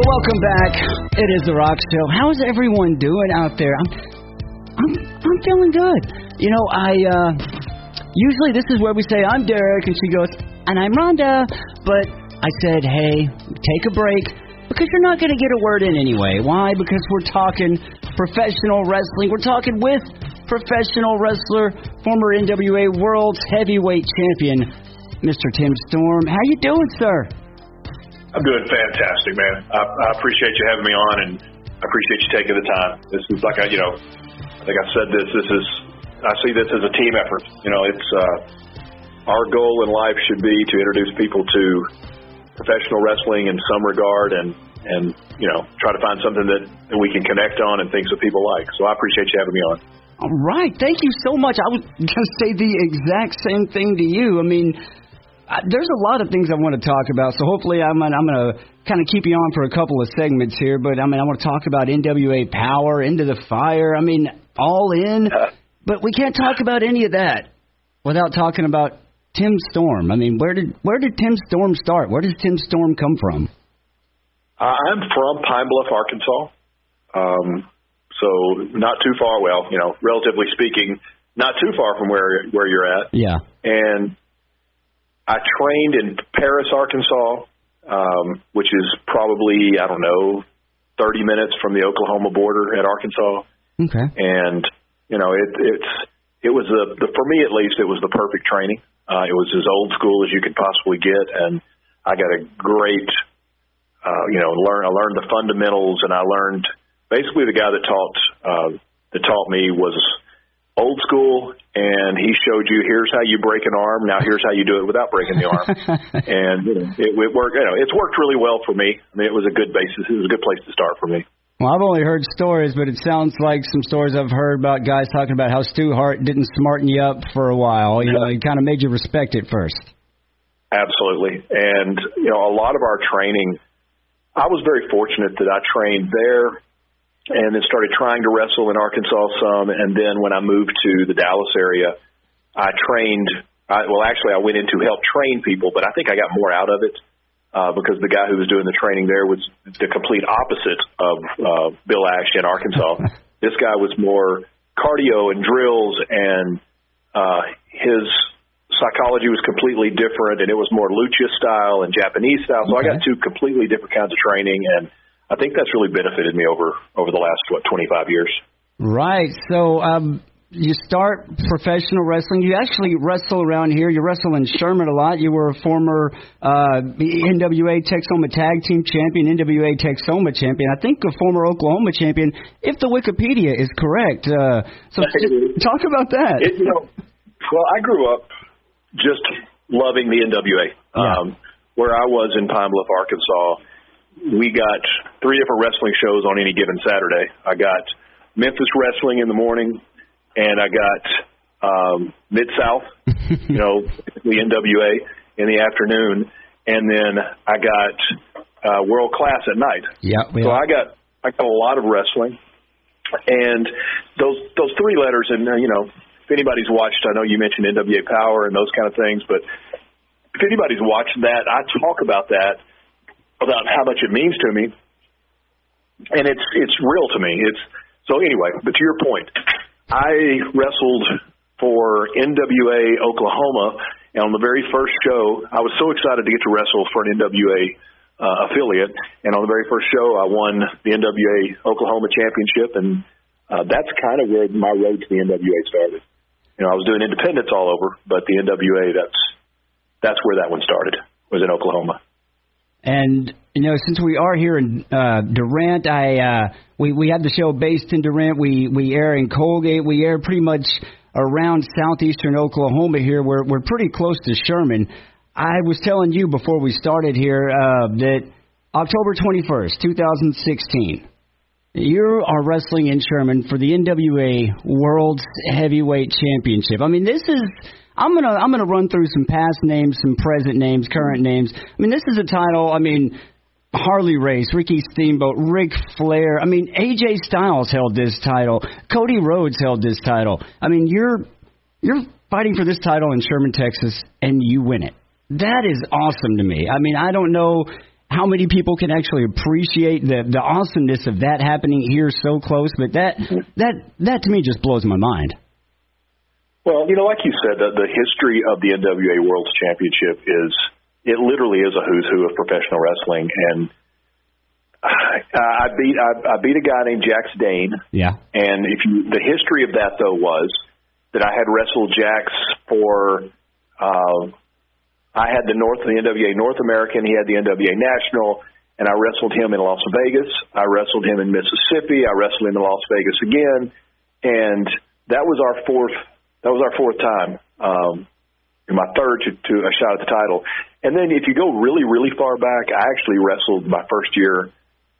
Well, welcome back. It is the Rock Show. How's everyone doing out there? I'm, I'm, I'm feeling good. You know, I uh, usually this is where we say I'm Derek, and she goes, and I'm Rhonda. But I said, hey, take a break because you're not going to get a word in anyway. Why? Because we're talking professional wrestling. We're talking with professional wrestler, former NWA World's Heavyweight Champion, Mr. Tim Storm. How you doing, sir? I'm doing fantastic, man. I, I appreciate you having me on, and I appreciate you taking the time. This is like I, you know, think I said this. This is I see this as a team effort. You know, it's uh, our goal in life should be to introduce people to professional wrestling in some regard, and and you know, try to find something that, that we can connect on and things that people like. So I appreciate you having me on. All right, thank you so much. I was going to say the exact same thing to you. I mean there's a lot of things I want to talk about, so hopefully I'm I'm going to kind of keep you on for a couple of segments here. But I mean, I want to talk about NWA Power, Into the Fire. I mean, all in. But we can't talk about any of that without talking about Tim Storm. I mean, where did where did Tim Storm start? Where does Tim Storm come from? I'm from Pine Bluff, Arkansas. Um, so not too far. Well, you know, relatively speaking, not too far from where where you're at. Yeah. And I trained in Paris, Arkansas, um, which is probably I don't know, 30 minutes from the Oklahoma border at Arkansas. Okay. And you know, it, it's it was a the, for me at least it was the perfect training. Uh, it was as old school as you could possibly get, and I got a great, uh, you know, learn I learned the fundamentals, and I learned basically the guy that taught uh, that taught me was old school and he showed you here's how you break an arm now here's how you do it without breaking the arm and you know, it, it worked you know it's worked really well for me i mean it was a good basis it was a good place to start for me well, I've only heard stories, but it sounds like some stories I've heard about guys talking about how Stu Hart didn't smarten you up for a while. You yeah. know, he kind of made you respect it first. Absolutely. And, you know, a lot of our training, I was very fortunate that I trained there and then started trying to wrestle in Arkansas some. And then when I moved to the Dallas area, I trained. I, well, actually, I went in to help train people, but I think I got more out of it uh, because the guy who was doing the training there was the complete opposite of uh, Bill Ash in Arkansas. this guy was more cardio and drills, and uh, his psychology was completely different, and it was more lucha style and Japanese style. So okay. I got two completely different kinds of training, and I think that's really benefited me over over the last what 25 years. Right. So um, you start professional wrestling. You actually wrestle around here. You wrestle in Sherman a lot. You were a former uh, NWA Texoma Tag Team Champion, NWA Texoma Champion. I think a former Oklahoma champion, if the Wikipedia is correct. Uh, so talk about that. It, you know, well, I grew up just loving the NWA. Yeah. Um, where I was in Pine Bluff, Arkansas we got three different wrestling shows on any given Saturday. I got Memphis wrestling in the morning, and I got um, Mid South, you know, the NWA in the afternoon, and then I got uh, World Class at night. Yeah. So I got I got a lot of wrestling, and those those three letters, and uh, you know, if anybody's watched, I know you mentioned NWA Power and those kind of things, but if anybody's watched that, I talk about that about how much it means to me, and it's it's real to me. It's so anyway. But to your point, I wrestled for NWA Oklahoma, and on the very first show, I was so excited to get to wrestle for an NWA uh, affiliate. And on the very first show, I won the NWA Oklahoma Championship, and uh, that's kind of where my road to the NWA started. You know, I was doing independents all over, but the NWA that's that's where that one started. Was in Oklahoma. And you know, since we are here in uh, Durant, I uh, we we have the show based in Durant. We we air in Colgate. We air pretty much around southeastern Oklahoma. Here, we're we're pretty close to Sherman. I was telling you before we started here uh, that October 21st, 2016, you are wrestling in Sherman for the NWA World Heavyweight Championship. I mean, this is I'm gonna I'm gonna run through some past names, some present names, current names. I mean, this is a title. I mean, Harley Race, Ricky Steamboat, Ric Flair. I mean, AJ Styles held this title. Cody Rhodes held this title. I mean, you're you're fighting for this title in Sherman, Texas, and you win it. That is awesome to me. I mean, I don't know how many people can actually appreciate the the awesomeness of that happening here so close. But that that that to me just blows my mind. Well, you know, like you said, the, the history of the NWA World Championship is it literally is a who's who of professional wrestling, and I beat I, I beat a guy named Jax Dane. Yeah. And if you the history of that though was that I had wrestled Jax for uh I had the North the NWA North American, he had the NWA National, and I wrestled him in Las Vegas. I wrestled him in Mississippi. I wrestled him in Las Vegas again, and that was our fourth. That was our fourth time. Um, my third to, to a shot at the title. And then if you go really, really far back, I actually wrestled my first year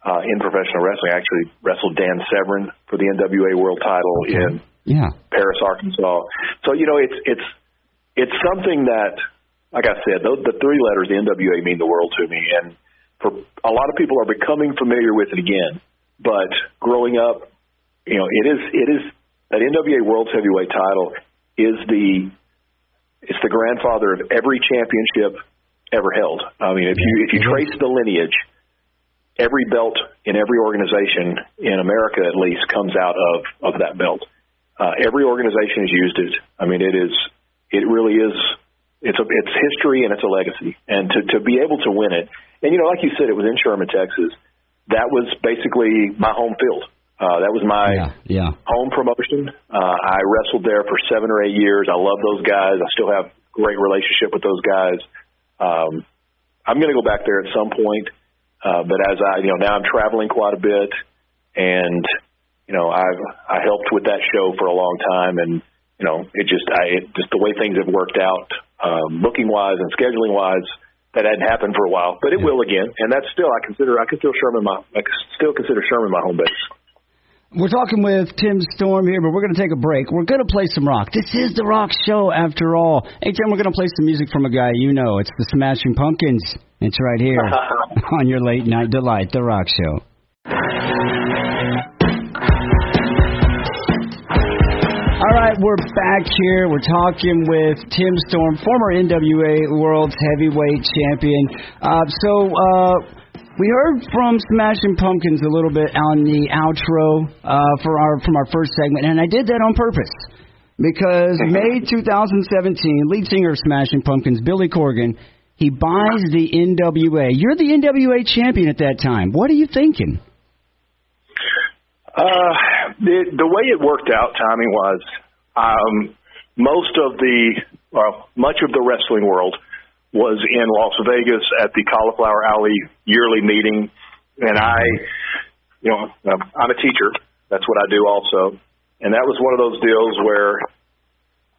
uh, in professional wrestling. I actually wrestled Dan Severn for the NWA World Title okay. in yeah. Paris, Arkansas. So you know, it's it's it's something that, like I said, the, the three letters the NWA mean the world to me, and for a lot of people are becoming familiar with it again. But growing up, you know, it is it is that NWA World Heavyweight Title is the it's the grandfather of every championship ever held. I mean, if you if you trace the lineage every belt in every organization in America at least comes out of of that belt. Uh, every organization has used it. I mean, it is it really is it's a it's history and it's a legacy. And to to be able to win it, and you know, like you said, it was in Sherman, Texas. That was basically my home field. Uh, that was my yeah, yeah. home promotion. Uh, I wrestled there for seven or eight years. I love those guys. I still have great relationship with those guys. Um, I'm going to go back there at some point. Uh, but as I, you know, now I'm traveling quite a bit, and you know, I've I helped with that show for a long time, and you know, it just I it, just the way things have worked out, um, booking wise and scheduling wise, that hadn't happened for a while, but it yeah. will again, and that's still I consider I consider Sherman my I still consider Sherman my home base. We're talking with Tim Storm here, but we're going to take a break. We're going to play some rock. This is the rock show, after all. Hey, Tim, we're going to play some music from a guy you know. It's the Smashing Pumpkins. It's right here on your late night delight, the rock show. All right, we're back here. We're talking with Tim Storm, former NWA World's Heavyweight Champion. Uh, so, uh, we heard from Smashing Pumpkins a little bit on the outro uh, for our from our first segment, and I did that on purpose because May 2017, lead singer of Smashing Pumpkins, Billy Corgan, he buys the NWA. You're the NWA champion at that time. What are you thinking? Uh, the the way it worked out, timing was, um, most of the well, much of the wrestling world was in Las Vegas at the Cauliflower Alley yearly meeting, and I, you know, I'm a teacher. That's what I do also, and that was one of those deals where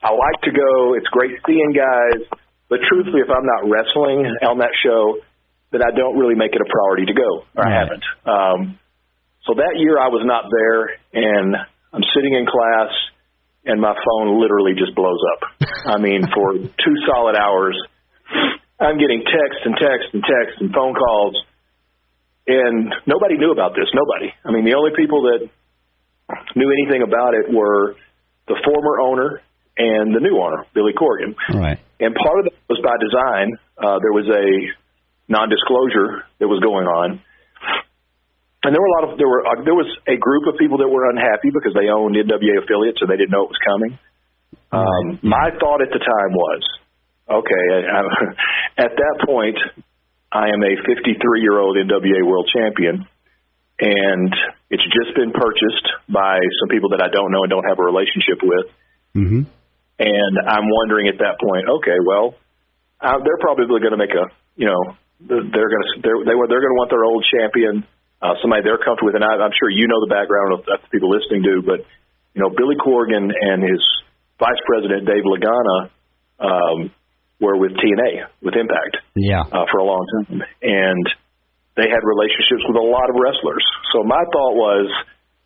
I like to go. It's great seeing guys, but truthfully, if I'm not wrestling on that show, then I don't really make it a priority to go. Or right. I haven't. Um, so that year I was not there, and I'm sitting in class, and my phone literally just blows up. I mean, for two solid hours I'm getting text and text and text and phone calls, and nobody knew about this. Nobody. I mean, the only people that knew anything about it were the former owner and the new owner, Billy Corgan. Right. And part of it was by design. Uh, there was a non-disclosure that was going on, and there were a lot of there were uh, there was a group of people that were unhappy because they owned NWA affiliates and they didn't know it was coming. Um, my thought at the time was, okay, I, at that point, I am a 53 year old NWA world champion, and it's just been purchased by some people that I don't know and don't have a relationship with. Mm-hmm. And I'm wondering at that point, okay, well, uh, they're probably going to make a, you know, they're going to they're they, they're going to want their old champion, uh, somebody they're comfortable with, and I, I'm sure you know the background of that the people listening do, but you know, Billy Corgan and his vice president Dave Lagana um, were with TNA, with Impact, yeah, uh, for a long time, and they had relationships with a lot of wrestlers. So my thought was,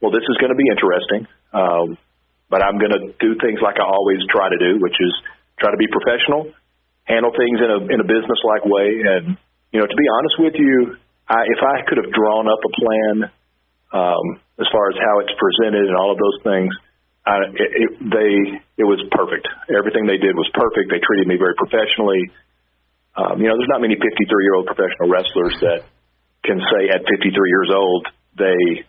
well, this is going to be interesting, um, but I'm going to do things like I always try to do, which is try to be professional, handle things in a in a business like way, and you know, to be honest with you, I, if I could have drawn up a plan um, as far as how it's presented and all of those things, I, it, it, they it was perfect. Everything they did was perfect. They treated me very professionally. Um, you know, there's not many 53 year old professional wrestlers that can say at 53 years old they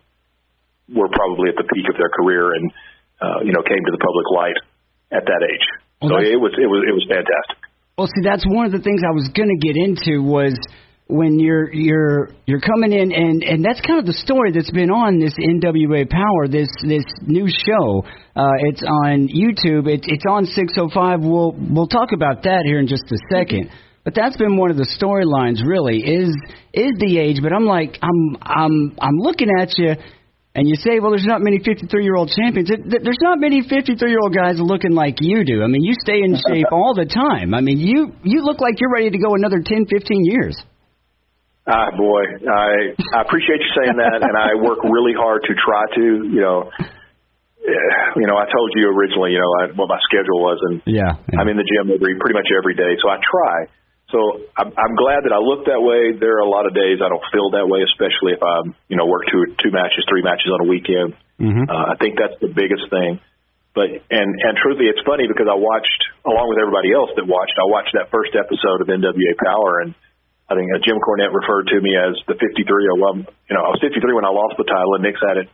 were probably at the peak of their career and uh, you know came to the public light at that age. Well, so it was it was it was fantastic. Well, see, that's one of the things I was going to get into was when you're you're you're coming in and and that's kind of the story that's been on this NWA Power this this new show. Uh, it's on YouTube. It's it's on 605. We'll we'll talk about that here in just a second. But that's been one of the storylines. Really, is is the age. But I'm like I'm I'm I'm looking at you. And you say, well, there's not many 53 year old champions. There's not many 53 year old guys looking like you do. I mean, you stay in shape all the time. I mean, you you look like you're ready to go another 10, 15 years. Ah, boy, I I appreciate you saying that, and I work really hard to try to, you know, you know, I told you originally, you know, I, what my schedule was, and yeah, yeah. I'm in the gym every pretty much every day, so I try. So I'm, I'm glad that I look that way. There are a lot of days I don't feel that way, especially if I'm, you know, work two two matches, three matches on a weekend. Mm-hmm. Uh, I think that's the biggest thing. But and and truthfully, it's funny because I watched along with everybody else that watched. I watched that first episode of NWA Power, and I think uh, Jim Cornette referred to me as the 53. Or well, you know, I was 53 when I lost the title, and Nick's had it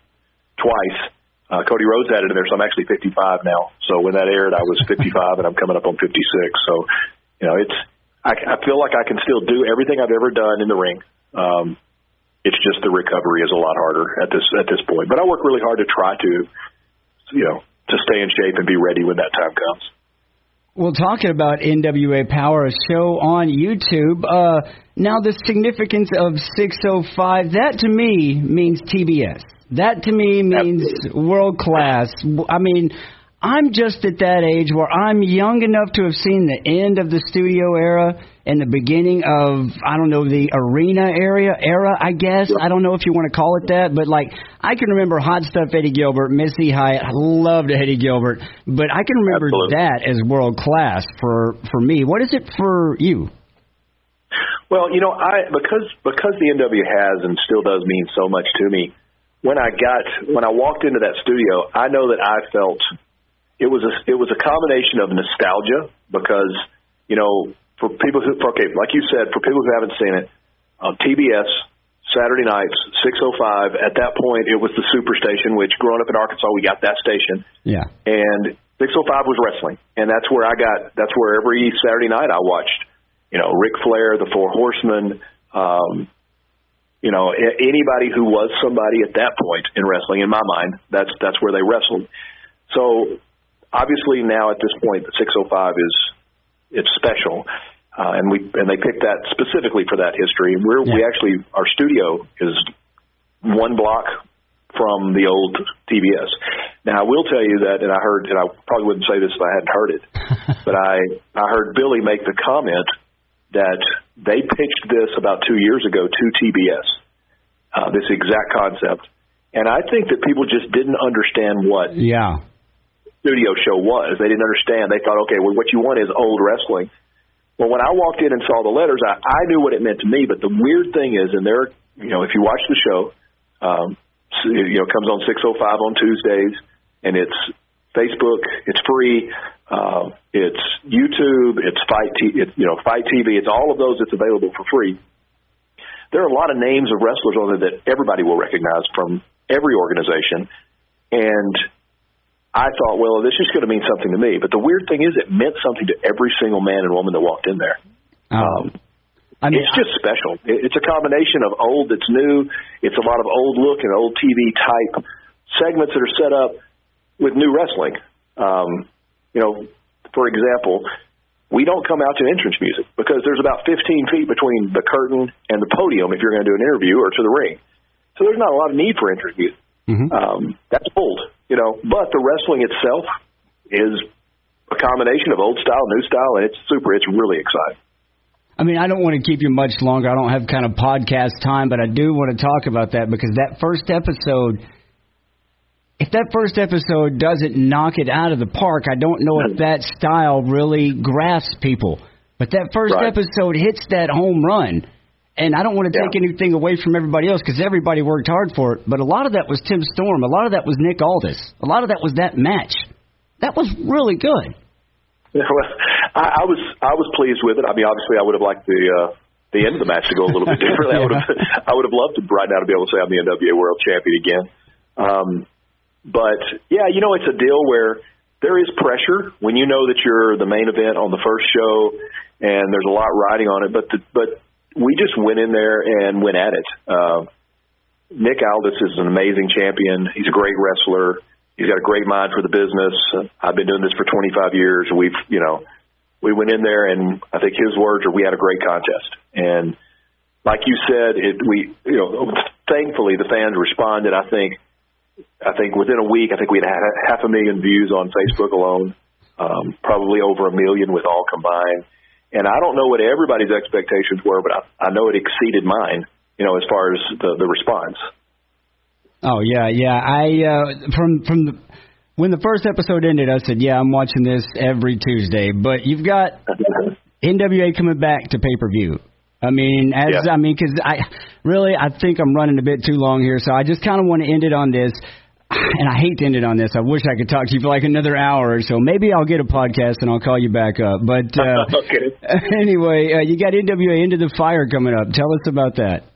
twice. Uh, Cody Rhodes had it in there, so I'm actually 55 now. So when that aired, I was 55, and I'm coming up on 56. So, you know, it's I, I feel like I can still do everything I've ever done in the ring. Um, it's just the recovery is a lot harder at this at this point. But I work really hard to try to, you know, to stay in shape and be ready when that time comes. Well, talking about NWA Power, a show on YouTube. Uh, now, the significance of 605, that to me means TBS. That to me means world class. I mean, I'm just at that age where I'm young enough to have seen the end of the studio era and the beginning of I don't know the arena area era. I guess I don't know if you want to call it that, but like I can remember Hot Stuff Eddie Gilbert, Missy Hyatt. I loved Eddie Gilbert, but I can remember Absolutely. that as world class for for me. What is it for you? Well, you know, I because because the NW has and still does mean so much to me. When I got when I walked into that studio, I know that I felt it was a it was a combination of nostalgia because you know for people who okay like you said for people who haven't seen it on TBS Saturday nights 605 at that point it was the Superstation which growing up in Arkansas we got that station. Yeah. And 605 was wrestling. And that's where I got that's where every Saturday night I watched you know Ric Flair the Four Horsemen um, you know anybody who was somebody at that point in wrestling in my mind that's that's where they wrestled. So obviously now at this point, the 605 is it's special, uh, and we and they picked that specifically for that history. We're yeah. we actually our studio is one block from the old TBS. Now I will tell you that, and I heard, and I probably wouldn't say this if I hadn't heard it, but I I heard Billy make the comment that they pitched this about two years ago to TBS, uh, this exact concept, and I think that people just didn't understand what yeah studio show was. They didn't understand. They thought, okay, well, what you want is old wrestling. Well, when I walked in and saw the letters, I, I knew what it meant to me. But the weird thing is, and there, you know, if you watch the show, um, you know, it comes on 6:05 on Tuesdays, and it's Facebook. It's free. Uh, it's YouTube. It's FITE. T- it's, you know, FITE TV. It's all of those. It's available for free. There are a lot of names of wrestlers on there that everybody will recognize from every organization, and I thought, well, this is going to mean something to me. But the weird thing is, it meant something to every single man and woman that walked in there. Oh. Um, I mean, it's just special. It's a combination of old that's new. It's a lot of old look and old TV type segments that are set up with new wrestling. Um, you know, for example, we don't come out to entrance music because there's about 15 feet between the curtain and the podium if you're going to do an interview or to the ring. So there's not a lot of need for entrance music. Mm-hmm. Um, that's old, you know. But the wrestling itself is a combination of old style, new style, and it's super. It's really exciting. I mean, I don't want to keep you much longer. I don't have kind of podcast time, but I do want to talk about that because that first episode, if that first episode doesn't knock it out of the park, I don't know if hmm. that style really grasps people. But that first right. episode hits that home run. And I don't want to take yeah. anything away from everybody else because everybody worked hard for it. But a lot of that was Tim Storm. A lot of that was Nick Aldis. A lot of that was that match. That was really good. Yeah, well, I, I was I was pleased with it. I mean, obviously, I would have liked the uh, the end of the match to go a little bit differently. yeah. I would have I would have loved to right now to be able to say I'm the NWA World Champion again. Um, but yeah, you know, it's a deal where there is pressure when you know that you're the main event on the first show, and there's a lot riding on it. But the, but we just went in there and went at it. Uh, Nick Aldis is an amazing champion. He's a great wrestler. He's got a great mind for the business. I've been doing this for 25 years. We've, you know, we went in there and I think his words are we had a great contest. And like you said, it, we, you know, thankfully the fans responded. I think, I think within a week, I think we had half a million views on Facebook alone, um, probably over a million with all combined. And I don't know what everybody's expectations were, but I, I know it exceeded mine you know, as far as the the response. Oh yeah, yeah. I uh, from from the when the first episode ended, I said, yeah, I'm watching this every Tuesday. But you've got NWA coming back to pay per view. I mean, as yeah. I mean, because I really I think I'm running a bit too long here, so I just kind of want to end it on this. And I hate to end it on this. I wish I could talk to you for like another hour or so. Maybe I'll get a podcast and I'll call you back up. But uh, okay. anyway, uh, you got NWA Into the Fire coming up. Tell us about that.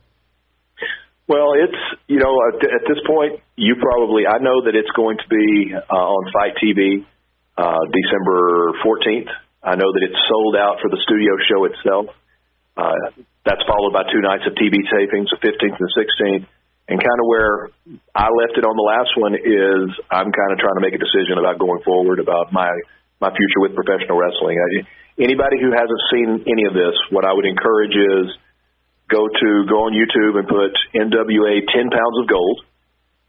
Well, it's you know at, at this point you probably I know that it's going to be uh, on FITE TV uh, December 14th. I know that it's sold out for the studio show itself. Uh, that's followed by two nights of TV tapings, the 15th and the 16th. And kind of where I left it on the last one is I'm kind of trying to make a decision about going forward about my my future with professional wrestling. I, anybody who hasn't seen any of this, what I would encourage is go to go on YouTube and put NWA 10 pounds of gold.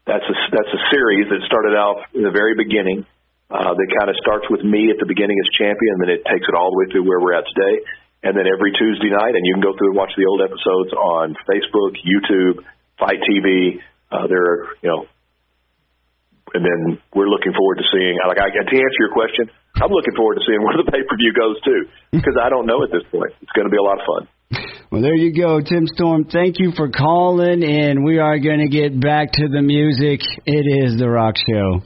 That's a that's a series that started out in the very beginning. Uh, that kind of starts with me at the beginning as champion, and then it takes it all the way through where we're at today. And then every Tuesday night, and you can go through and watch the old episodes on Facebook, YouTube, FITE TV. Uh, there you know, and then we're looking forward to seeing. Like I, to answer your question, I'm looking forward to seeing where the pay per view goes too, because I don't know at this point. It's going to be a lot of fun. Well, there you go, Tim Storm. Thank you for calling, and we are going to get back to the music. It is The Rock Show.